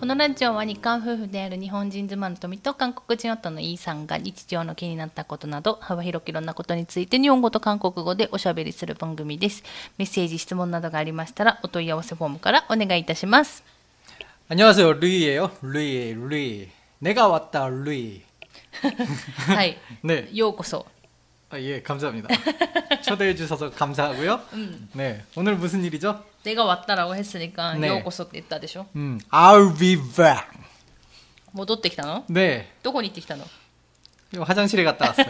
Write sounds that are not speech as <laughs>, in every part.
このラジオは日韓夫婦である日本人妻の富と韓国人夫のイーさんが日常の気になったことなど幅広くいろんなことについて日本語と韓国語でおしゃべりする番組です。メッセージ、質問などがありましたらお問い合わせフォームからお願いいたします。 안녕하세요. 루이예요. 루이, 루이. 내가 왔다, 루이. はい。 <laughs> 네. ようこそ。 아, 예, 감사합니다. 초대해 주셔서 감사하고요. 네. 오늘 무슨 일이죠? 내가 왔다라고 했으니까 네. ようこそって言ったでしょ 음, I'll be back. 戻ってきたの 네. どこに行ってきたの 화장실에 갔다 왔어요.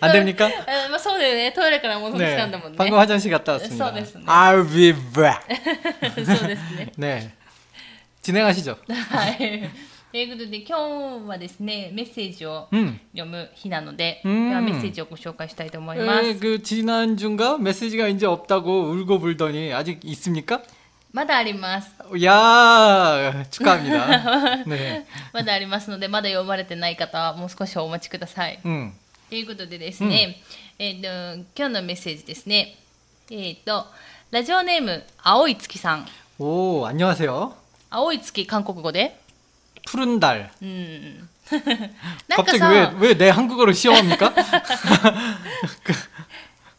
안 됩니까? えまあそうだよね。トイレから戻ってきたんだもんね。 방금 화장실 갔다 왔습니다. そうですね。 I'll be back. そうですね。 네. 진행하시죠. はい。ということで今日はですねメッセージを 음. 読む日なので、うんではメッセージをご紹介したいと思います。 에, 그 지난주인가 메시지가 이제 없다고 울고 불더니 아직 있습니까? まだあります。 야 축하합니다. <laughs> 네. まだありますのでまだ読まれてない方はもう少しお待ちください。 음. ということでですね、えーと今日のメッセージですね。えっ、とラジオネーム青い月さん。 오 안녕하세요. 青い月韓国語で。 푸른 달. うん。なんか 갑자기 さ、 왜 왜 내 한국어를 시험합니까?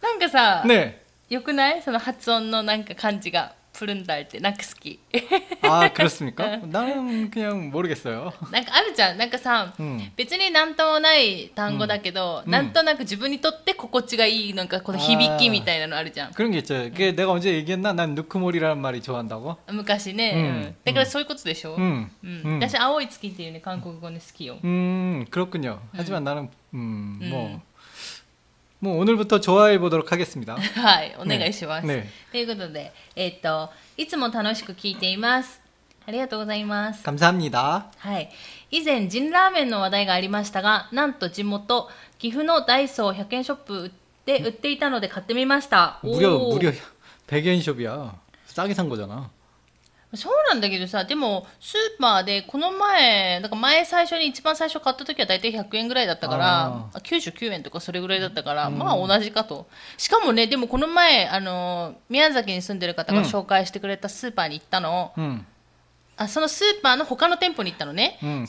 なんかさ、 네. よくないその発音のなんか感じが プルンダルってなんか好き。 아 그렇습니까? 나는 그냥 모르겠어요. なんかあるじゃんなんかさ、 음. 別になんともない単語だけど、うんなんとなく自分にとって心地がいいなんかこの響きみたいなのあるじゃん 그런 게 있죠. 그게 내가 언제 얘기했나? 난 누크몰이라는 말이 좋아한다고. 昔ね、うんうんだからそういうことでしょ、 음. うん 음. 私青い月っていうね韓国語ね好きよ 음 그렇군요. 하지만 나는 음, 뭐. 뭐 오늘부터 좋아해 보도록 하겠습니다. はいお願いします、ねということでえっといつも楽しく聞いていますありがとうございます 감사합니다. はい以前ジンラーメンの話題がありましたがなんと地元岐阜のダイソー100円ショップで売っていたので買ってみましたお 무려 ー 무려 100엔숍이야. 싸게 산 거잖아. そうなんだけどさ、でも、スーパーで、この前、なんか前最初に一番最初買った時は大体100円ぐらいだったから、99円とかそれぐらいだったから、うん、まあ同じかと。しかもね、でもこの前、あの、宮崎に住んでる方が紹介してくれたスーパーに行ったの。うん、あそのスーパーの他の店舗に行ったのね。うん、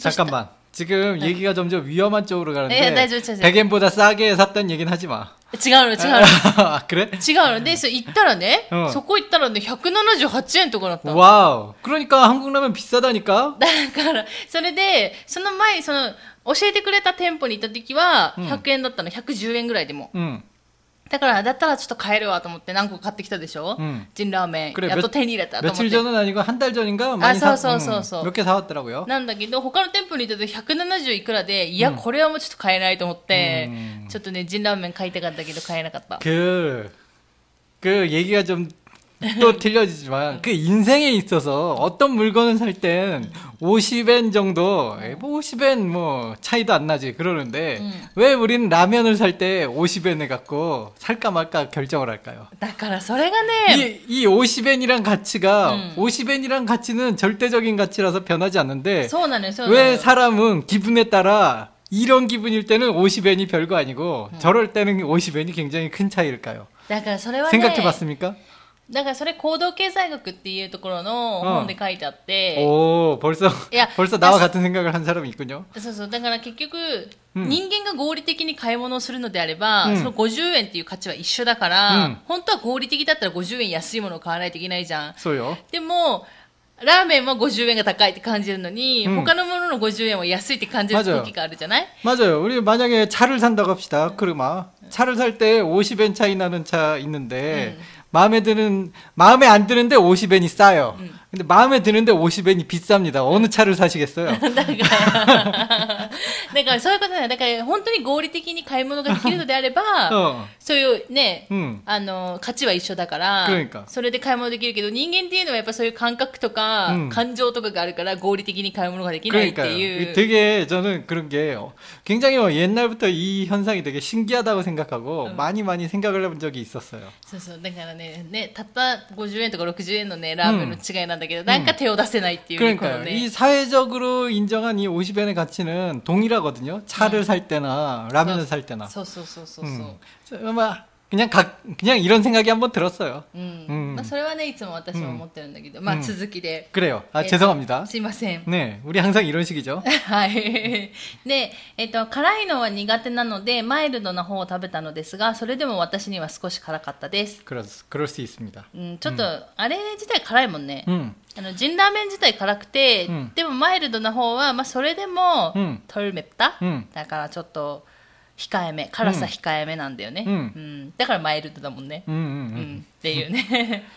지금 얘기가 점점 위험한 쪽으로 가는데 네, 네, 저, 저, 저. 100엔보다 싸게 샀다는 얘기는 하지 마. 違うの違うの 아, 그래? 違うのでそう行ったらね、うんそこ行ったらね178円とかだったの 와우. 그러니까 한국 라면 비싸다니까. だから、それで、その前に、その、教えてくれた店舗に行った時は、うん100円だったの、110円ぐらいでも。 음. だから、だったらちょっと買えるわと思って何個か買ってきたでしょうんジンラーメン。 그래, やっと 몇- 手に入れたと思っ 며칠 て。 전은 아니고 한 달 전인가 많이 사, 아, 서, 서, 서, 서. 몇 개 사왔더라고요. なんだけど、他の店舗に行った時170いくらで、いや、これはもうちょっと買えないと思って、うんちょっとね、ジンラーメン買いたかったけど買えなかった。 그, 그 얘기가 좀 또 틀려지지만 그 인생에 있어서 어떤 물건을 살 땐 50엔 정도, 에, 뭐 50엔 뭐 차이도 안 나지 그러는데 음. 왜 우리는 라면을 살 때 50엔에 갖고 살까 말까 결정을 할까요? だから、それがね、 이, 이 50엔이란 가치가 음. 50엔이란 가치는 절대적인 가치라서 변하지 않는데 そうなのよ、そうなの 왜 よ。 사람은 기분에 따라 이런 기분일 때는 50엔이 별거 아니고 저럴 때는 50엔이 굉장히 큰 차이일까요? だから、それはね、 생각해 봤습니까? だからそれ行動経済学っていうところの本で書いてあって、 오, 벌써 야, 벌써 나와 같은 생각을 한 사람이 있군요. そうそうだから結局、うん人間が合理的に買い物をするのであれば、うんその50円っていう価値は一緒だから、うん本当は合理的だったら50円安いものを買わないといけないじゃん 소요. でもラーメンは50円が高いって感じるのに、うん他のものの50円は安いって感じる 맞아요 時があるじゃない 맞아요. 우리 만약에 차를 산다고 합시다. 그르마. 차를 살 때 50엔 차이 나는 차 있는데 마음에 드는 마음에 안 드는데 50엔이 싸요. 근데 마음에 드는데 50엔이 비쌉니다. 어느 차를 사시겠어요? だから、だからそういうことだよ。だから本当に合理的に買い物ができるのであれば、 어. そういうね、 음. あの価値は一緒だからそうかそれで買い物できるけど人間っていうのはやっぱそういう感覚とか、うん感情とかがあるから合理的に買い物ができないって 그러니까요. いう。 되게 저는 그런 게 어, 굉장히 어, 옛날부터 이 현상이 되게 신기하다고 생각하고 많이 많이 생각을 해본 적이 있었어요. そうそうだからねねたった50円とか60円のねラーメンの違いなん だけど、なんか手を出せないっていうね、この 그러니까요. ね 이 사회적으로 인정한 이 50엔의 가치는 동일하거든요. 차를 살 때나 라면을 살 때나. そうそうそうそうそう、 음. 저, 막 그냥 각 그냥 이런 생각이 한번 들었어요. うんうんまあ、それはねいつも私も思ってるんだけど、まあうん続きで、 그래요. 아 예. 죄송합니다. すいません 네, 우리 항상 이런 식이죠. <laughs> はい。で、えっ、と、辛いのは苦手なので、マイルドな方を食べたのですが、それでも私には少し辛かったです。 그럴, 수- 그럴 수 있습니다. うん、ちょっと、あれ自体辛いもんね。 음, あの、ジンラーメン自体辛くて、うんでもマイルドな方は、まあ、それでも、うんトルメッタ、うんだからちょっと、 控えめ、辛さ控えめなんだよね。うんんだからマイルドだもんね。 음, 음, う 음. ん、っていうね。<laughs>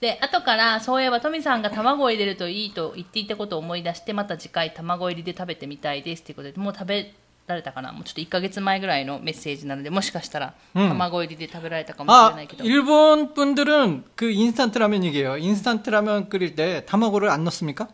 で、後から、そういえば、トミさんが卵を入れるといいと言っていたことを思い出して、また次回卵入りで食べてみたいですっていうことで、もう食べられたかなもうちょっと1ヶ月前ぐらいのメッセージなので、もしかしたら、うん卵入りで食べられたかもしれ 아, ないけど。 일본 분들은 그 인스턴트 라면 얘기해요. 인스턴트 라면 끓일 때 타마고를 안 넣습니까?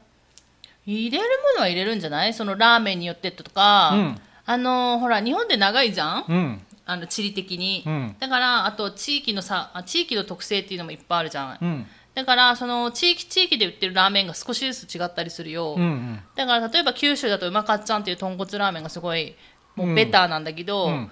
入れるものは入れるんじゃないそのラーメンによってとか、うん あのー、ほら日本で長いじゃん、うん、あの地理的に、うん、だからあと地域のさ地域の特性っていうのもいっぱいあるじゃん、うん、だからその地域地域で売ってるラーメンが少しずつ違ったりするよ、うんうん、だから例えば九州だとうまかっちゃんっていう豚骨ラーメンがすごいもうベターなんだけど、うん。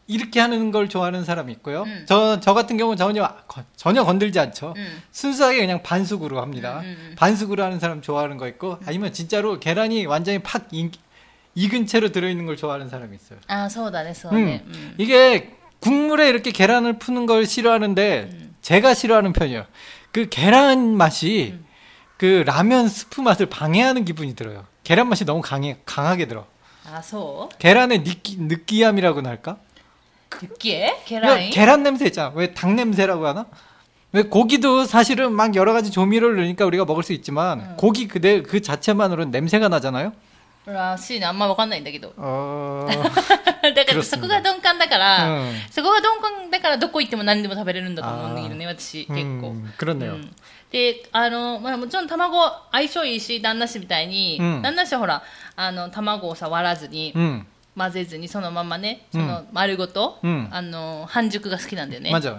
이렇게 하는 걸 좋아하는 사람이 있고요. 음. 저, 저 같은 경우는 전혀, 전혀 건들지 않죠. 음. 순수하게 그냥 반숙으로 합니다. 음, 음, 음. 반숙으로 하는 사람 좋아하는 거 있고, 음. 아니면 진짜로 계란이 완전히 팍 익, 익은 채로 들어있는 걸 좋아하는 사람이 있어요. 아, 서울 안에서. 네. 이게 국물에 이렇게 계란을 푸는 걸 싫어하는데, 제가 싫어하는 편이에요. 그 계란 맛이 그 라면 스프 맛을 방해하는 기분이 들어요. 계란 맛이 너무 강해, 강하게 들어. 아소. 계란의 느끼, 느끼함이라고나 할까? クッキーケ 그 ライン 계란 냄새 있잖아. 왜 닭 냄새라고 하나? 왜 고기도 사실은 막 여러 가지 조미료를 넣으니까 우리가 먹을 수 있지만 음. 고기 그대 그 자체만으로는 냄새가 나잖아요. らしいねあんま分かんないんだけど 어, だからそこが鈍感だから、うんそこが鈍感だからどこ行っても何でも食べれるんだと思うんだけどね私結構、 음, 그렇네요. うんであの、まあ、もちろん卵相性いいし旦那氏みたいに、うん旦那氏はほらあの卵をさ割らずに、 음, 混ぜずにそのままねその丸ごと、うんあの半熟が好きなんだよね 맞아.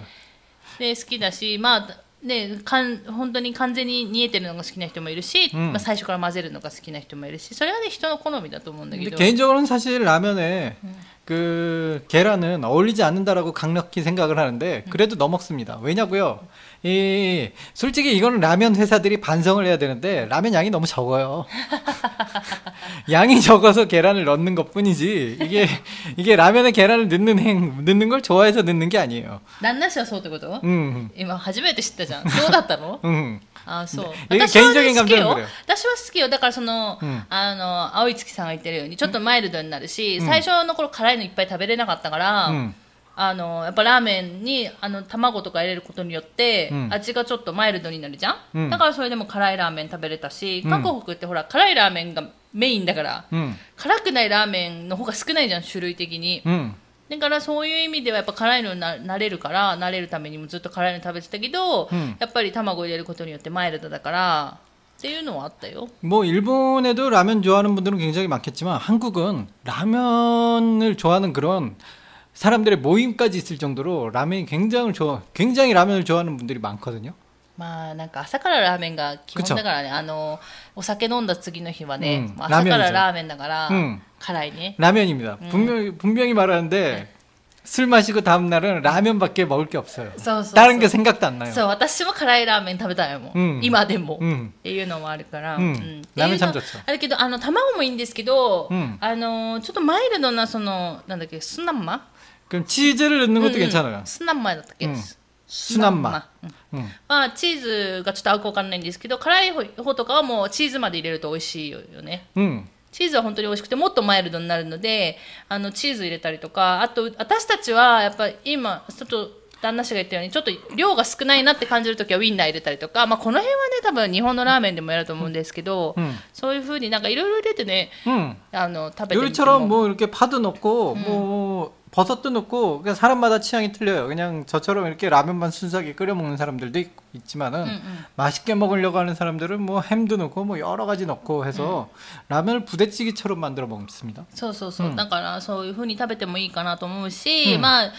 で好きだしまあねかん本当に完全に煮えてるのが好きな人もいるし、うんまあ、最初から混ぜるのが好きな人もいるしそれはね人の好みだと思うんだけ 근데 ど 개인적으로는 사실 라면에 그 계란은 어울리지 않는다라고 강력히 생각을 하는데 그래도 넣어 먹습니다. 왜냐고요? 이 솔직히 이거는 라면 회사들이 반성을 해야 되는데 라면 양이 너무 적어요. 양이 적어서 계란을 넣는 것뿐이지 이게 이게 라면에 계란을 넣는 행 넣는 걸 좋아해서 넣는 게 아니에요. 旦那氏はそうってこと 음. 今初めて知ったじゃんそうだったの 음. あそう。いや私はね 개인적인 好きよ 감정은 그래요 。私は好きよ。だからその、うんあの、青い月さんが言ってるように、ちょっとマイルドになるし、最初の頃辛いのいっぱい食べれなかったから、 음. あの、やっぱラーメンに、あの、卵とか入れることによって、うん味がちょっとマイルドになるじゃん、うんだからそれでも辛いラーメン食べれたし、うん韓国ってほら、辛いラーメンがメインだから、 음. 辛くないラーメンの方が少ないじゃん、種類的に。 음. だからそういう意味ではやっぱ辛いのにな慣れるから慣れるためにもずっと辛いの食べてたけど、うんやっぱり卵入れることによってマイルドだからっていうのはあったよ 뭐 일본에도 라면 좋아하는 분들은 굉장히 많겠지만 한국은 라면을 좋아하는 그런 사람들의 모임까지 있을 정도로 라면이 굉장히 좋아 굉장히 라면을 좋아하는 분들이 많거든요. まあなんか朝からラーメンが基本だからねあのお酒飲んだ次の日はね、うんまあ朝からラーメンじゃんラーメンだから、うん辛いね 라면입니다. 분명히 분명히 말하는데 술 마시고 다음 날은 라면밖에 먹을 게 없어요. そうそうそう 다른 게 생각도 안 나요. そう私も辛いラーメン食べたいもん、うん今でも、っ 음. ていうのもあるから、うんっていうのラーメンちゃんとっちゃうあるけどあの卵もいいんですけど、うんあのちょっとマイルドなそのなんだっけスナンマ 그럼 치즈를 넣는 것도 うんうん 괜찮아요. スナンマだったっけ、うんススナンマうん 음. まあ、チーズがちょっと合うか分かんないんですけど辛い方とかはもうチーズまで入れると美味しいよね 음. チーズは本当に美味しくてもっとマイルドになるのであのチーズ入れたりとかあと私たちはやっぱり今ちょっと 旦那氏が言ったようにちょっと量が少ないなって感じる時はウインナー入れたりとか、まあ、この辺はね多分日本のラーメンでもやると思うんですけど、うんそういうふうになんかいろいろ入れてね 음. あの食べてみて 요리처럼 も 뭐 이렇게 파도 넣고 뭐 버섯도 넣고 그냥 사람마다 취향이 틀려요. 그냥 저처럼 이렇게 라면만 순수하게 끓여 먹는 사람들도 있, 있지만은 음, 음. 맛있게 먹으려고 하는 사람들은 뭐 햄도 넣고 뭐 여러 가지 넣고 해서 라면을 부대찌개처럼 만들어 먹습니다. そうそうそう、うんだからそういうふうに食べてもいいかなと思うし、うんまあ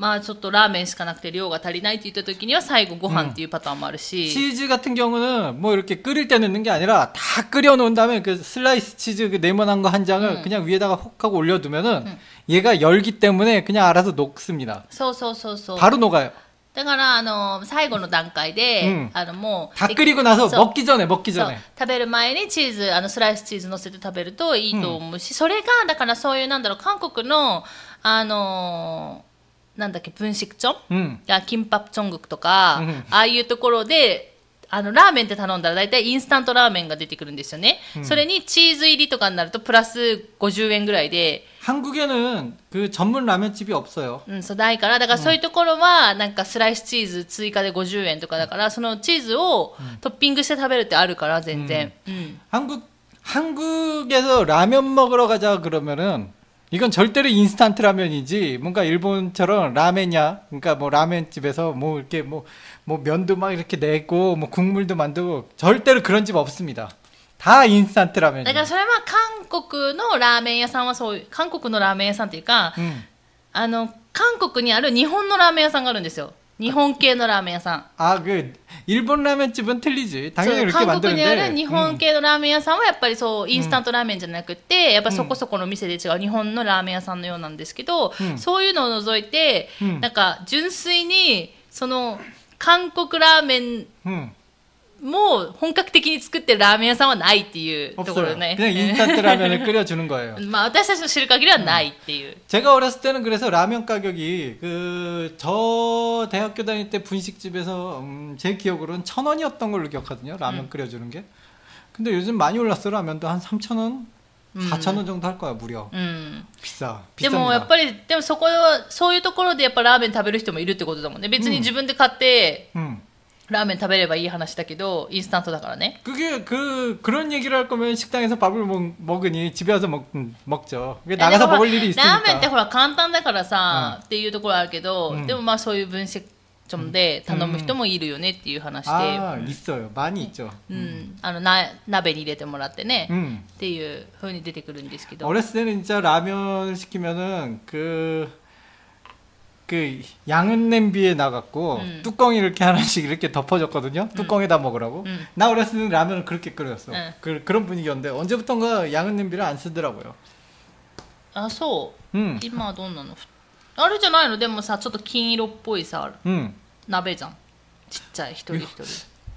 まあちょっとラーメンしかなくて量が足りないって言った時には最後ご飯っていうパターンもあるし、 치즈 같은 경우는 뭐 이렇게 끓일 때 넣는 게 아니라 다 끓여 놓은 다음에 그 슬라이스 치즈 그 네모난 거 한 장을 음. 그냥 위에다가 혹 하고 올려두면은 얘가 열기 때문에 그냥 알아서 녹습니다. そうそうそうそう 바로 녹아요. だからあの最後の段階で、うんあのもう 다 끓이고 나서 そう 먹기 전에 먹기 そう 전에. 食べる前にチーズあのスライスチーズ乗せて食べるといいと思うし、それがだからそういうなんだろう韓国のあのー なんだっけ分子チョン 음. やキンパプチョングクとか、うんああいうところであのラーメンって頼んだら大体インスタントラーメンが出てくるんですよね、それにチーズ入りとかになるとプラス50円ぐらいで、 한국에는 그 전문 라면집이 없어요. うん、そうないからだからそういうところはなんかスライスチーズ追加で50円とかだからそのチーズをトッピングして食べるってあるから全然、うん 한국 한국에서 라면 먹으러 가자 그러면은 이건 절대로 인스턴트 라면이지 뭔가 일본처럼 라멘이야 그러니까 뭐 라멘집에서 뭐 이렇게 뭐뭐 면도 막 이렇게 내고 뭐 국물도 만들고 절대로 그런 집 없습니다. 다 인스턴트 라면. 그러니까 설마 한국의 라멘屋さんは 한국의 라멘屋さんっていうか 음. あの韓国にある日本のラーメン屋さんがあるんですよ。日本系のラーメン屋さん。あ、그 일본 라면집은 틀리지. そう 당연히 그렇게 韓国にあ 만드는데. る日本 음. 系のラーメン屋さんはやっぱりそうインスタントラーメンじゃなくて、やっぱそこそこの店で違う日本のラーメン屋さんのようなんですけど、うんそういうのを除いて、うんなんか純粋にその韓国ラーメン 음. も本格的に作ってるラーメン屋さんはないっていうところ 없어요. ね。 그냥 인스턴트 라면을 끓여주는 거예요. まあ私たちの知る限りはないっていう。 제가 어렸을 때는 그래서 라면 가격이 그 저 대학교 다닐 때 분식집에서 음, 제 기억으로는 천 원이었던 걸로 기억하거든요. 라면 음. 끓여주는 게. 근데 요즘 많이 올랐어 라면도 한 3천 원, 4천 원 정도 할 거야 무려. うん。 비싸. でもやっ 비쌉니다. ぱり、でもそこは、そういうところでやっぱラーメン食べる人もいるってことだもんね。別に自分で買って、 음. ラーメン食べればいい話だけど、インスタントだからね。 그게 그 그런 얘기를 할 거면 식당에서 밥을 먹, 먹으니 집에 와서 먹, 음, 먹죠. 그게 えでも 나가서 ほら 먹을 일이 ラーメンって 있으니까. ほら簡単だからさ、っていうところあるけど、うんでもまあそういう分析チョンで頼む人もいるよねっていう話で、 아 있어요. 많이 있죠. うん、あのな鍋に入れてもらってね、 음. っていう風に出てくるんですけど。 어렸을 때는 진짜 라면 시키면은 그, 그 양은 냄비에 나갔고 음. 뚜껑이 이렇게 하나씩 이렇게 덮어졌거든요. 뚜껑에다 먹으라고. 음. 나 어렸을 때는 라면을 그렇게 끓였어. 음. 그, 그런 분위기였는데 언제부턴가 양은 냄비를 안 쓰더라고요. あ、そう。 음. 今はどんなのあれじゃないのでもさ、ちょっと金色っぽいさ、 음. 鍋じゃん。ちっちゃい、一人一人。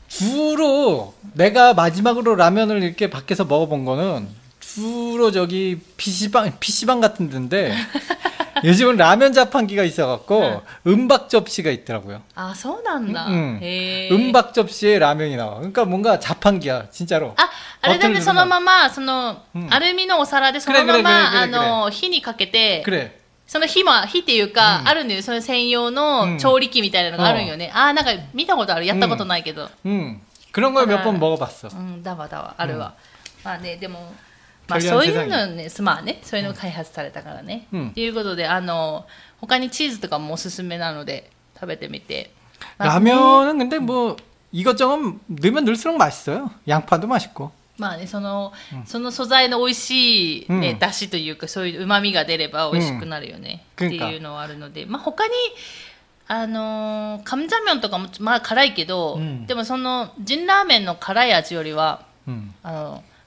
주로 내가 마지막으로 라면을 이렇게 밖에서 먹어본 거는 주로 저기 PC방, PC방 같은 데인데 <laughs> <laughs> 요즘은 라면 자판기가 있어갖고 은박 접시가 있더라고요. あ、そうなんだ。 음. へー 은박 접시에 라면이 나와. 그러니까 뭔가 자판기야, 진짜로. あ、あれだね、 버튼을 そのまま、その、うんアルミのお皿でそのまくれくれま、あくれくれくれの、火にかけて、 그래. その火も、火っていうか、うんあるんだよ。その専用うんの調理器みたいなのがあるんよね。あー、なんか見たことある。やったことないけど。 음. 그런 걸 몇 번 먹어봤어. うん、だわだわ、あるわ。まあね、でも、 まあキャリアそういデザインうのね、まあね、そういうのが開発されたからね。うんということで、あの、他にチーズとかもおすすめなので、食べてみて。まあ 라면은 근데 뭐 이것저것 넣으면 넣을수록 맛있어요. 양파도 맛있고. まあね、その、その素材の美味しい、ねうん出汁というか、そういう旨味が出れば美味しくなるよね。うんっていうのはあるので、まあ他に、あのー、カムジャミョンとかも、まあ辛いけど、うんでもその、ジンラーメンの辛い味よりは、 음. あの、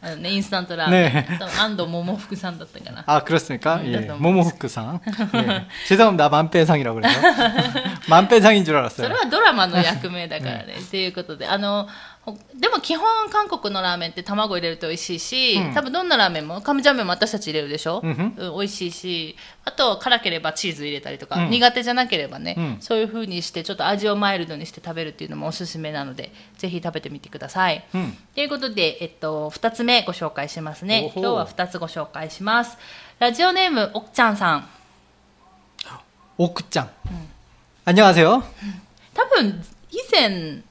あのね、インスタントラーメン。ね多分安藤桃福さんだったかな。 아 그렇습니까? 음, 예. 나도 모모후크상. 예. 죄송합니다. 만배상이라고 그래서 만배상인 줄 それ 알았어요. はドラマの役名だからね。っていうことで、あの、 でも基本韓国のラーメンって卵入れると美味しいし、うん多分どんなラーメンもカムジャン麺も私たち入れるでしょ、うんふんうん美味しいしあと辛ければチーズ入れたりとか、うん苦手じゃなければね、うんそういう風にしてちょっと味をマイルドにして食べるっていうのもおすすめなのでぜひ食べてみてください。うん。ということで、えっと、2つ目ご紹介しますね。おほ今日は2つご紹介します。ラジオネーム、おっちゃんさん。 옥장. 안녕하세요. 多分、以前、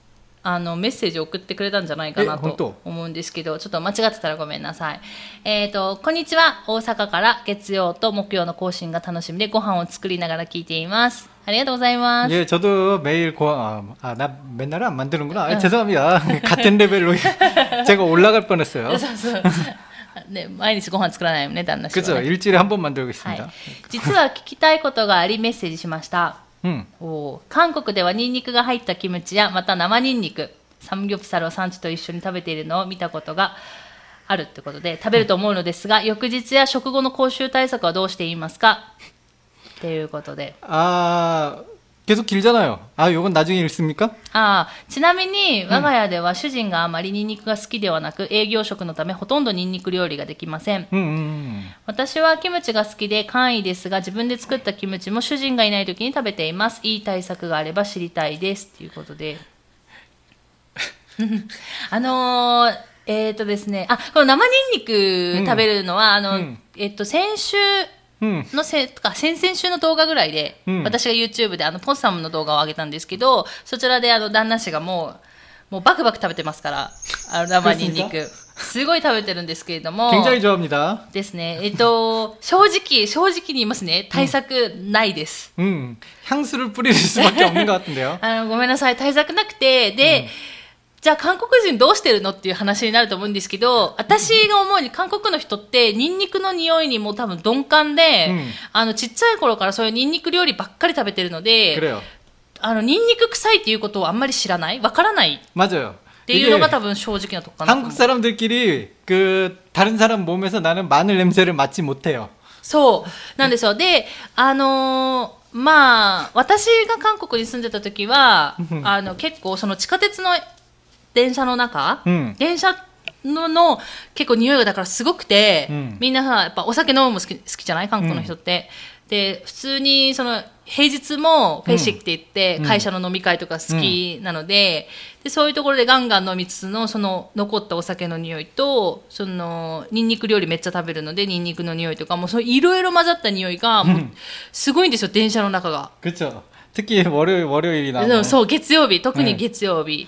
あのメッセージを送ってくれたんじゃないかなえ本当と思うんですけど、ちょっと間違ってたらごめんなさい。えっ、と、こんにちは。大阪から月曜と木曜の更新が楽しみでご飯を作りながら聞いています。ありがとうございます。 예, 저도 매일 고, 아, 아, 나 맨날 안 만드는구나. 아, 죄송합니다. 같은 레벨로 <laughs> 제가 올라갈 뻔했어요. そうそう。ね、毎日ご飯作らないよね、旦那氏は、 그죠? ね。 일주일에 한 번 は 만들겠습니다. い。実は聞きたいことがありメッセージしました。 음. おー。韓国ではニンニクが入ったキムチやまた生ニンニクサムギョプサルを産地と一緒に食べているのを見たことがあるってことで食べると思うのですが、翌日や食後の口臭対策はどうしていますか？っていうことで。 아, 계속 길잖아요. 아, 요건 나중에 읽습니까? ああちなみに我が家では主人があまりニンニクが好きではなく営業職のためほとんどニンニク料理ができません 음, 음. 私はキムチが好きで簡易ですが自分で作ったキムチも主人がいない時に食べていますいい対策があれば知りたいですということで<laughs> あのーえっ、とですねあこの生ニンニク食べるのは、あの、うんえっと先週 음. のせとか先々週の動画ぐらいで、うん私が YouTube であのポッサムの動画を上げたんですけどそちらであの旦那氏がもうもうバクバク食べてますからあの生ニンニクすごい食べてるんですけれども 굉장히 좋아합니다. ですね。えっと、正直、正直に言いますね。対策ないです。 음. 향수를 뿌릴 수밖에 없는 것 같은데요. あの、ごめんなさい。対策なくて、で、 じゃあ韓国人どうしてるのっていう話になると思うんですけど、私が思うに韓国の人ってニンニクの匂いにも多分鈍感で、うんあの、ちっちゃい頃からそういうニンニク料理ばっかり食べてるので、 그래요. あの、ニンニク臭いっていうことをあんまり知らないわからないっ 맞아요. ていうのが多分正直なとこかなと思う 한국 사람들끼리 그 다른 사람 몸에서 나는 마늘 냄새를 맡지 못해요. そう。なんですよ。で、あのーまあ、私が韓国に住んでた時はうん、あの、結構その地下鉄の 電車の中、うん電車のの結構匂いがだからすごくて、うんみんなさ、やっぱお酒飲むのも好き好きじゃない韓国の人って。で、普通にその、平日もフェシックって言って、うん会社の飲み会とか好きなので、で、そういうところでガンガン飲みつつの、その、残ったお酒の匂いと、その、ニンニク料理めっちゃ食べるので、ニンニクの匂いとか、もうそういろいろ混ざった匂いが、もううん、すごいんですよ、電車の中が。 <laughs> 그렇죠. 특히 월요일 월요일이나 でもそう、月曜日、特にうん月曜日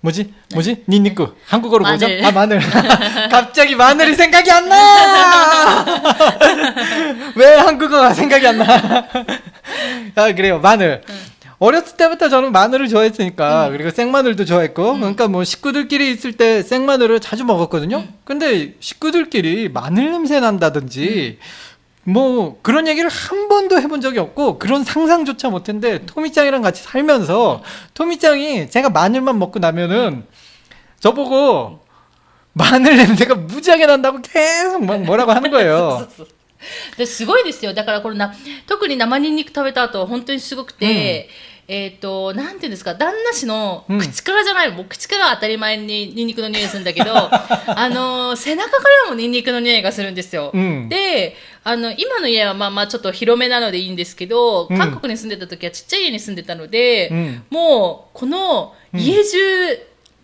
뭐지? 뭐지? 닌니쿠. 한국어로 뭐죠? 마늘. 아, 마늘. <laughs> 갑자기 마늘이 생각이 안 나! <laughs> 왜 한국어가 생각이 안 나? 아, 그래요. 마늘. 어렸을 때부터 저는 마늘을 좋아했으니까 그리고 생마늘도 좋아했고 그러니까 뭐 식구들끼리 있을 때 생마늘을 자주 먹었거든요. 근데 식구들끼리 마늘 냄새 난다든지 뭐 그런 얘기를 한 번도 해본 적이 없고 그런 상상조차 못했는데 토미짱이랑 같이 살면서 토미짱이 제가 마늘만 먹고 나면은 저보고 마늘 냄새가 무지하게 난다고 계속 막 뭐라고 하는 거예요. <laughs> ですごいですよ。だからこれな、特に生ニンニク食べた後は本当にすごくて、 えっ、と、なんていうんですか、旦那氏のうん。口からじゃない、もう口からは当たり前にニンニクの匂いするんだけど、<laughs> あの、背中からもニンニクの匂いがするんですよ。うん。で、あの、今の家はまあまあちょっと広めなのでいいんですけど、うん。韓国に住んでた時はちっちゃい家に住んでたので、うん。もう、この家中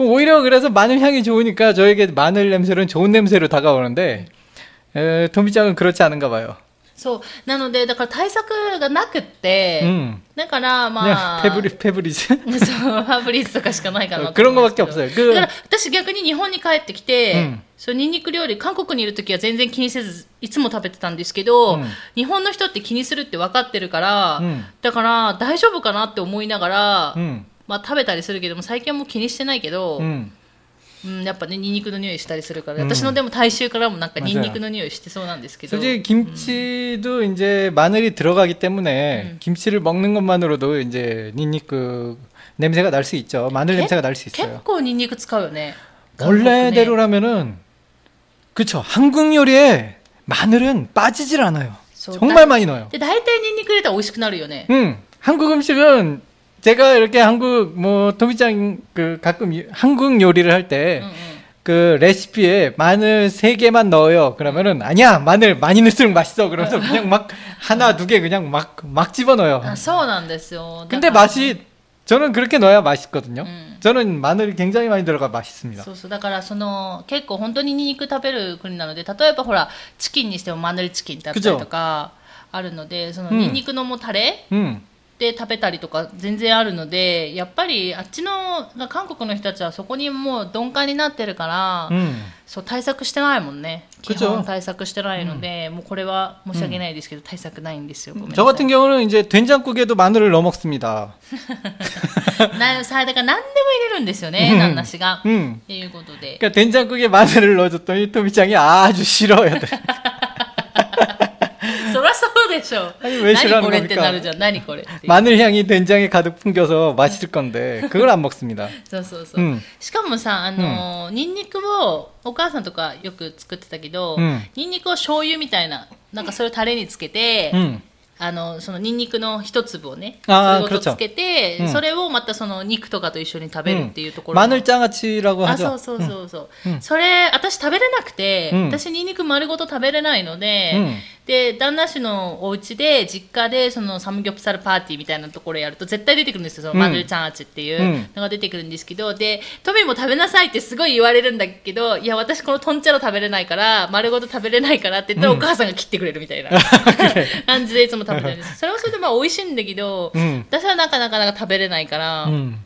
그 오히려 그래서 마늘 향이 좋으니까 저에게 마늘 냄새는 좋은 냄새로 다가오는데 에, 도미짱은 그렇지 않은가 봐요. そう。なので、だから対策がなくって、 음. だから、ま 그냥 あ、 페브리 페브리즈 そう、ファブリーズとかしかないかなと 그런 思うんです 거밖에 けど 없어요. だか 그 ら私逆に日本に帰ってきて、うんそうニンニク料理韓国にいる時は全然気にせずいつも食べてたんですけど、うん日本の人って気にするって分かってるから、うんだから大丈夫かなって思いながら、 음. まあ、食べたりするけども最近はもう気にしてないけど、 음. うんやっぱねニンニクの匂いしたりするから、うん私のでも体臭からもなんか 맞아요 ニンニクの匂いしてそうなんですけど 솔직히 김치도 이제 마늘이 들어가기 때문에 음. 김치를 먹는 것만으로도 이제 닌니크 냄새가 날 수 있죠. 마늘 개- 냄새가 날 수 結 있어요. 構ニンニク使うよね韓国ね 원래대로라면은 그쵸. 한국 요리에 마늘은 빠지질 않아요. 소- 정말 많이 넣어요. で大体ニンニク入れたら美味しくなるよね 음, 한국 음식은 제가 이렇게 한국 뭐 도미짱 그 가끔 이- 한국 요리를 할 때 うんうん 그 레시피에 마늘 세 개만 넣어요. 그러면은 아니야 마늘 많이 넣을수록 맛있어. 그러면서 그냥 막 하나 두 개 그냥 막 막 집어넣어요. あそうなんですよ 근데 だから 맛이 저는 그렇게 넣어야 맛있거든요. 음. 저는 마늘이 굉장히 많이 들어가 맛있습니다. そうそうだからその結構本当にニンニク食べる国なので例えばほらチキンにしてもマヌルチキンだったりとかあるのでそのうんニンニクのもうタレ 음, で食べたりとか全然あるのでやっぱりあっちの韓国の人たちはそこにもう鈍感になってるから、 음. そう対策してないもんね基 그죠 本対策してないので、もうこれは申し訳ないですけど、対策ないんですよごめんな 저 さい 같은 경우는 이제 된장국에도 마늘을 넣어 먹습니다. <laughs> なさだから何でも入れるんですよねうん旦那氏が、 음. っていうことで 그러니까 된장국에 마늘을 넣어줬더니 토미짱이 아주 싫어요. <laughs> そりゃそうでしょう 아니, 왜 何 싫어하는 これって 겁니까? なるじゃん何これっていう 마늘 향이 된장에 가득 풍겨서 맛있을 건데 그걸 안 먹습니다. <laughs> そうそうそう、うんしかもさあのーニンニクをお母さんとかよく作ってたけど、うんニンニクを醤油みたいななんかそれをタレにつけて、 음. あのそのニンニクの一粒をねあーそれごとつけて、うんそれをまたその肉とかと一緒に食べるっていうところ 마늘 장아찌라고 あそう 하죠. そうそうそう、うんそれ私食べれなくて、うん私ニンニク丸ごと食べれないので、うん で旦那氏のお家で実家でそのサムギョプサルパーティーみたいなところやると絶対出てくるんですよそのうんマヌルチャンアチっていううん。のが出てくるんですけど、でトミーも食べなさいってすごい言われるんだけどいや私このトンチャロ食べれないから丸ごと食べれないからって言ったら、うん。お母さんが切ってくれるみたいな <laughs> 感じでいつも食べてるんですそれはそれでまあ美味しいんだけど、うん。私はなかなかなか食べれないから、うん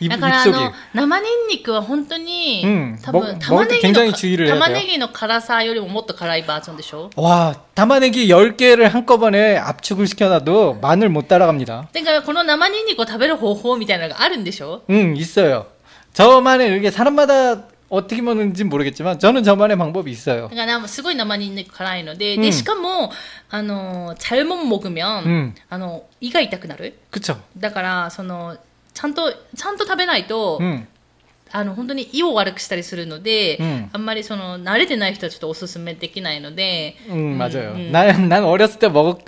입, だからあ 입속이. の生ニンニクは本当に、うん多分も玉ねぎ 먹을 の 때굉장히주의를해야 돼요 玉ねぎの辛さよりももっと辛いバージョンでしょ 와, 담아내기 10개를 한꺼번에 압축을 시켜놔도 마늘 못 따라갑니다. だからこの生ニンニクを食べる方法みたいなのがあるんでしょ 응, 있어요. 저만의 이게 사람마다 어떻게 먹는지 모르겠지만 저는 저만의 방법이 있어요. だからすごい生ニンニク辛いので、うんでしかもあの잘못먹으면、 うんあの胃が痛くなる 그쵸? だからその ちゃんとちゃんと食べないと、 응. あの本当に胃を悪くしたりするので、うんあんまりその慣れてない人はちょっとおすすめできないので、 응, 맞아요. 음. 난, 난 어렸을 때 먹었,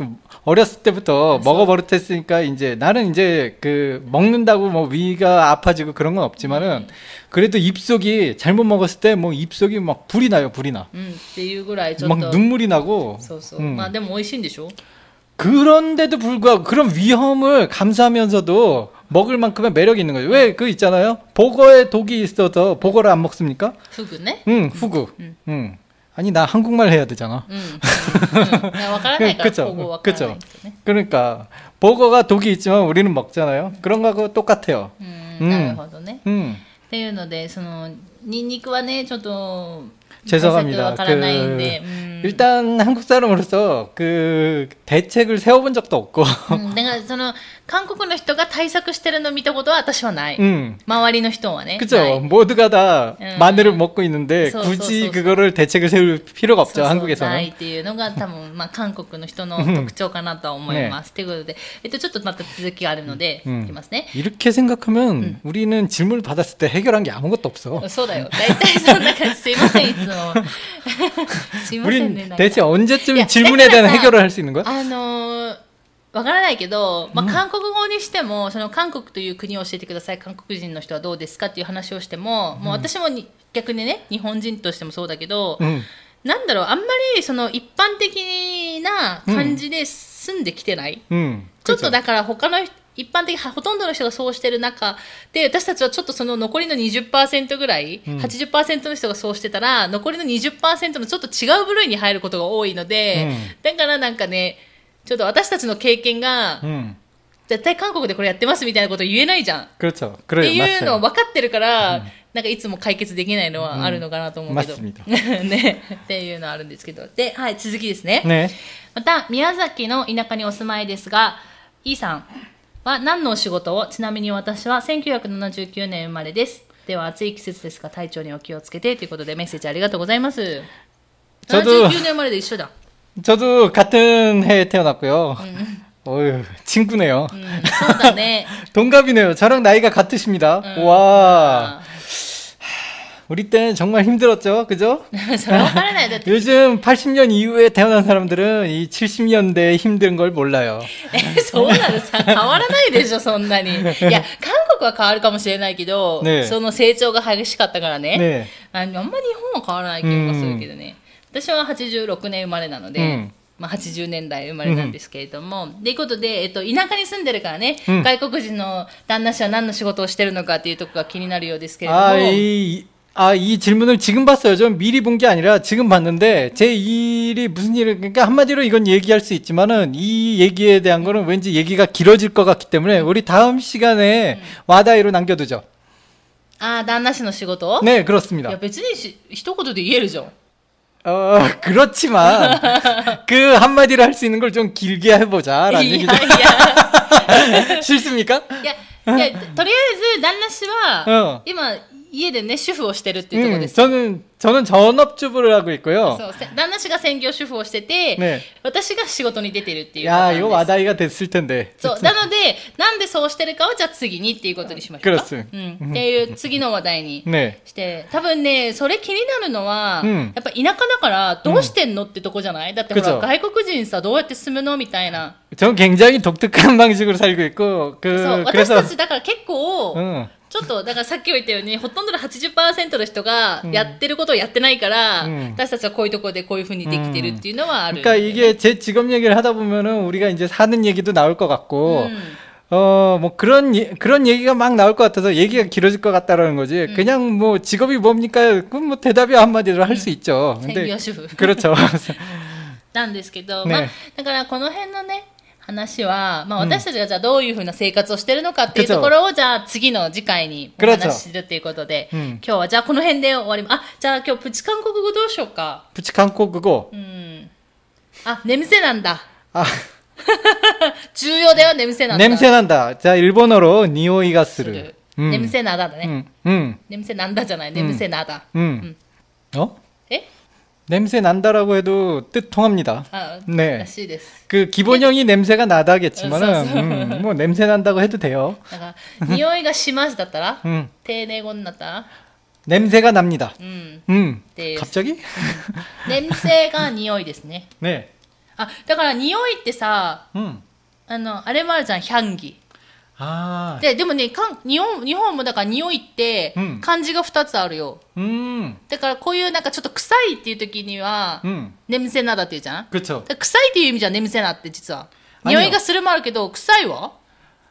어렸을 때부터 먹어버릇했으니까 이제 나는 이제 그 먹는다고 뭐 위가 아파지고 그런 건 없지만은 그래도 입속이 잘못 먹었을 때 뭐 입속이 막 불이 나요, 불이 나. うん、っていうぐらいちょっ 막 と 눈물이 나고. そうそう、 음. まあでも美味しいんでしょ 그런데도 불구하고 그런 위험을 감수하면서도 먹을 만큼의 매력이 있는 거죠. 왜 그 있잖아요. 보거에 독이 있어서 보거를 안 먹습니까? フグね 응, 후구. 음. 응. 아니 나 한국말 해야 되잖아. うん、うんうん、わからないから 그쵸 方法<laughs> わからないとね 그러니까 보거가 독이 있지만 우리는 먹잖아요. 그런 거하고 똑같아요. うん、うんなるほどね、 음. っていうのでそのニンニクはねちょっと 죄송합니다. わからないんで、うん、 일단 한국 사람으로서 그 대책을 세워본 적도 없고 うん、だからその 韓国の人が対策してるの見たことは私はない。 음. 周りの人はね。 그죠. ない 모두가 다 음. 마늘을 먹고 있는데 소, 굳이 소, 소, 소. 그거를 대책을 세울 필요가 そう 없죠. そうない 한국에서는. っていうのが多分、まあ、韓国の人の特徴かなとは思います。ということで、えっと、ちょっとまた続きがあるので、うんいきますね。 이렇게 생각하면 우리는 질문을 받았을 때 해결한 게 아무것도 없어. そうだよ。大体そんな感じ。すいません、<laughs> いつも。すいませんね。 우린 なんか 대체 언제쯤 야, 질문에 대한 내가 해결을 할 수 있는 거야? あのー わからないけど、まあ、韓国語にしても、その韓国という国を教えてください。韓国人の人はどうですかっていう話をしても、もう私もに逆にね日本人としてもそうだけど、うん、なんだろうあんまりその一般的な感じで住んできてない、うん、ちょっとだから他の一般的ほとんどの人がそうしてる中で私たちはちょっとその残りの20%ぐらい、うん、80%の人がそうしてたら残りの20%のちょっと違う部類に入ることが多いので、うん、だからなんかねちょっと私たちの経験が、絶対韓国でこれやってますみたいなこと言えないじゃん。っていうのを分かってるから、なんかいつも解決できないのはあるのかなと思うけど。うん、<laughs> ね。っていうのはあるんですけど。で、はい、続きですね。ねまた、宮崎の田舎にお住まいですが、E さんは何のお仕事を？ちなみに私は1979年生まれです。では暑い季節ですが体調にお気をつけてということでメッセージありがとうございます。79年生まれで一緒だ。 저도 같은 해에 태어났고요. 어휴, 친구네요. うん、そうだね。 <laughs> 동갑이네요. 저랑 나이가 같으십니다. 와, 우리 때는 정말 힘들었죠. 그죠? <laughs> それは分からない。だって、 요즘 80년 이후에 태어난 사람들은 이 70년대에 힘든 걸 몰라요. <laughs> えそうなのさ、変わらないでしょ、そんなに。いや、韓国は変わるかもしれないけど、ねその成長が激しかったからね。 네. ああんまり日本は変わらない気がするけどね、 私は86年生まれなので、うんまあ、80年代生まれなんですけれども、ということで、えっと、田舎に住んでるからね、うん外国人の旦那氏は何の仕事をしてるのかっていうところが気になるようですけれども、 아, 이, 아, 이 질문을 지금 봤어요. 좀 미리 본 게 아니라 지금 봤는데 제 일이 무슨 일을 그러니까 한마디로 이건 얘기할 수 있지만은 이 얘기에 대한 거는 왠지 얘기가 길어질 것 같기 때문에 우리 다음 시간에 와다이로 남겨두죠. ああ、旦那氏の仕事、 네, いや 그렇습니다. 別にし一言で言えるじゃん。 어, <laughs> 그렇지만 그 한마디로 할 수 있는 걸 좀 길게 해보자라는 いやい 얘기죠. <laughs> や、 싫습니까? いや、いや、とりあえず旦那氏は、うん今、家でね、主婦をしてるっていうところ 음, です。 저는 저는 전업주부를 하고 있고요. そうせ旦那氏が専業主婦をしてて、ね私が仕事に出てるっていうパター 야, ンです 이거 와다이가 됐을 텐데. そう。なので、なんでそうしてるかをじゃあ次にっていうことにしましょうか。クロスうん。っていう次の話題に 네. して、多分ね、それ気になるのは、うんやっぱ田舎だからどうしてんのってとこじゃないだってほら、 그죠 外国人さ、どうやって住むのみたいな。 전 굉장히 독특한 방식으로 살고 있고 그 そう。私 그래서 たちだから結構、 응. ちょっと、だからさっきも言ったように、ほとんどの80%の人がやってることをやってないから、うん私たちはこういうところでこういうふうにできてるっていうのはある。 그러니까 이게 제 직업 얘기를 하다 보면은 우리가 이제 사는 얘기도 나올 것 같고 うん。 어 뭐 그런 예- 그런 얘기가 막 나올 것 같아서 얘기가 길어질 것 같다라는 거지. 그냥 뭐 직업이 뭡니까? 그럼 뭐 대답이 한마디로 할 수 있죠. 専 근데 業主婦。 그렇죠. なんで<laughs> <laughs> すけど、ねまあ、だからこの辺のね、 話は、まあ、私たちがじゃあどういうふうな生活をしてるのかっていうところを、じゃあ次の次回にお話しするということで、今日はじゃあこの辺で終わります。あ、じゃあ今日プチ韓国語どうしようか。プチ韓国語うん。あ、眠せなんだ。あ <laughs> 重要だよ、眠せなんだ。眠せなんだ。じゃあ、日本語の匂いがする。するうん、眠せなだだね。うん。うん、眠せなんだじゃない、眠せなだ。うん。うん、うん、お 냄새 난다라고 해도 뜻 통합니다. あ、 네. らしいです。 그 기본형이 냄새가 나다겠지만은 어, 써, 써. 음, 뭐 냄새 난다고 해도 돼요. だから、匂いがしますだったら、 <laughs> 음, 丁寧語になったら、 냄새가 납니다. うん。 음, 네. 갑자기? 냄새が匂いですね。 네. あ、だから匂いってさ、 음. あの、あれもあるじゃん、향기。 아, で、でもね、かん日本、日本もだから匂いってうん、漢字が2つあるよ。 음, だからこういうなんかちょっと臭いっていう時には、 음, 眠せなだって言うじゃん 그렇죠. だから臭いっていう意味じゃ眠せなって実は。 아니요 匂いがするもあるけど、臭いは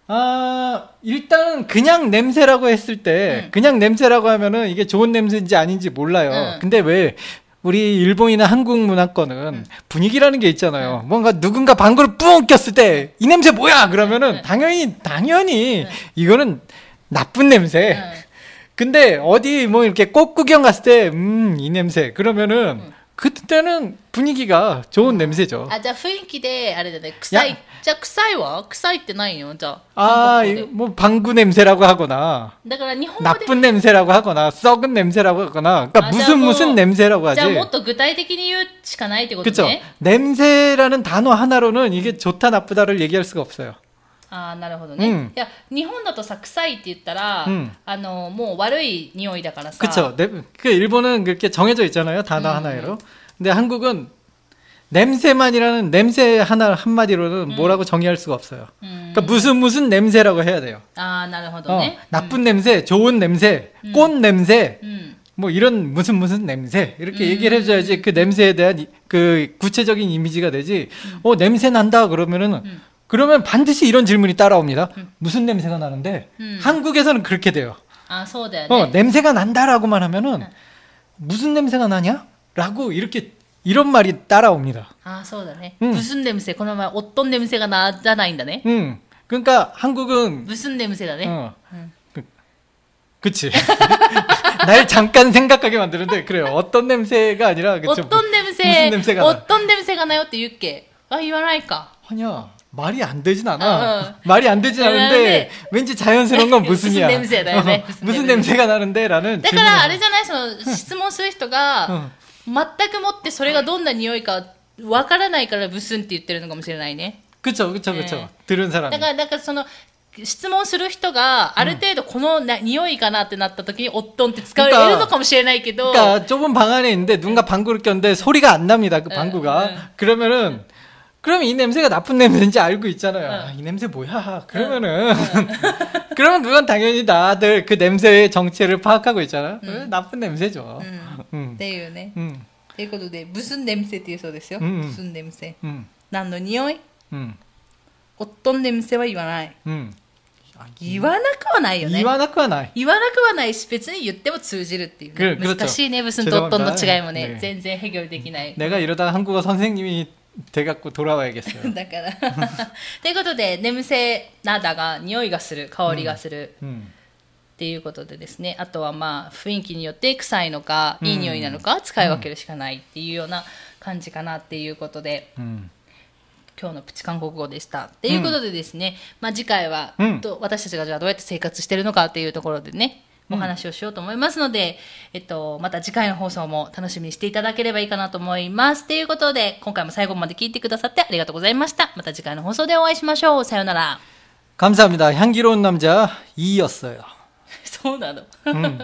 아, 일단 그냥 냄새라고 했을 때 음. 그냥 냄새라고 하면은 이게 좋은 냄새인지 아닌지 몰라요. 음. 근데 왜 우리 일본이나 한국 문화권은 음. 분위기라는 게 있잖아요. 뭔가 누군가 방구를 뿡 꼈을 때 이 냄새 뭐야? 그러면은 당연히 당연히 이거는 나쁜 냄새. 응. 근데 어디 뭐 이렇게 꽃 구경 갔을 때 음, 이 냄새. 그러면은 그때는 분위기가 좋은 냄새죠. あじゃあ雰囲気であれだね臭いい じゃあ臭いは臭いってないよじゃあ 아, 韓国語 이- 뭐 방구 냄새라고 하거나 でだから日本語で 나쁜 냄새라고 하거나 썩은 냄새라고 하거나 그러니까 아, 무슨 자, 뭐- 무슨 냄새라고 じゃあ 하지. もっと具体的に言うしかないってこと 그렇죠. ね 냄새라는 단어 하나로는 이게 좋다 나쁘다를 얘기할 수가 없어요. ああなるほどね、うんいや日本だとさ臭いって言ったら、うんあのもう悪い匂いだからさ 그렇죠. 네, 그 일본은 그렇게 정해져 있잖아요. 단어 음. 하나로. 근데 한국은 냄새만이라는 냄새 하나 한마디로는 음. 뭐라고 정의할 수가 없어요. 음. 그러니까 무슨 무슨 냄새라고 해야 돼요. 아, 나도 어, 네. 나쁜 냄새, 좋은 냄새, 음. 꽃 냄새, 음. 뭐 이런 무슨 무슨 냄새 이렇게 얘기를 해줘야지 그 냄새에 대한 이, 그 구체적인 이미지가 되지. 어 냄새 난다 그러면은 그러면 반드시 이런 질문이 따라옵니다. 무슨 냄새가 나는데 한국에서는 그렇게 돼요. 아, 어 냄새가 난다라고만 하면은 무슨 냄새가 나냐? 라고 이렇게 이런 말이 따라옵니다. ああそうだね、うんブスンデムセこの前おっとんデムセがなじゃないんだね 음 그러니까 한국은 ブスンデムセだね、 어, 음. 그, 그치. <laughs> 날 잠깐 생각하게 만드는데 그래요. 어떤 냄새가 아니라 お 그쵸. っとんデムセ 무슨 냄새가 お 나? っとんデムセがなよって言うっけあ言わないか 아니야. 말이 안 되진 않아. 어, 어. 말이 안 되진 않은데 그런데 왠지 자연스러운 건 <laughs> 무슨이야. 무슨 냄새다, 네. 어, 무슨 <laughs> 무슨 냄새. 냄새가 나는데라는 だからあれじゃないその質問する人が、 응. 全くもってそれがどんな匂いかわからないからブスンって言ってるのかもしれないね 그쵸, 그쵸, 그쵸. 네. 들은 だ 사람이. からだからその質問する人がある程度このな、匂いかなってなった時におっとんって使える 그러니까 のかもしれないけど、 그러니까 좁은 방 안에 있는데 누군가 방구를 꼈는데 소리가 안 납니다. 그 방구가. 응. 그러면은 그러면 이 냄새가 나쁜 냄새인지 알고 있잖아요. 응. 아, 이 냄새 뭐야? 그러면은 <laughs> 그러면 그건 당연히 다들 그 냄새의 정체를 파악하고 있잖아. 요 나쁜 냄새죠. うん っ 음. ていうね 음. ということでブスンデムセっていうそうですよ、うんうんブスンデムセ 음. 何の匂い 음. おっとんデムセは言わない 음. 言わなくはないよね 이와나쿠와 나이. 言わなくはないし別に言っても通じるっていう、ねくる難しいねブスンとおっとんの違いもねね全然ヘギョできない 내가 이러다가 한국어 선생님이 돼갖고 돌아와야겠어요. だから<laughs> ということで眠せなだが匂いがする香りがする、 음. っていうことでですねあとはまあ雰囲気によって臭いのかうんいい匂いなのか使い分けるしかないっていうような感じかなっていうことで 음. 今日のプチ韓国語でした。っていうことでですね、まあ次回は、うんと私たちがじゃあどうやって生活してるのかっていうところでねお話をしようと思いますので、えっと、また次回の放送も楽しみにしていただければいいかなと思います。ということで、今回も最後まで聞いてくださってありがとうございました。また次回の放送でお会いしましょう。さようなら。 감사합니다. 향기로운 남자 이였어요. そうなの、うん。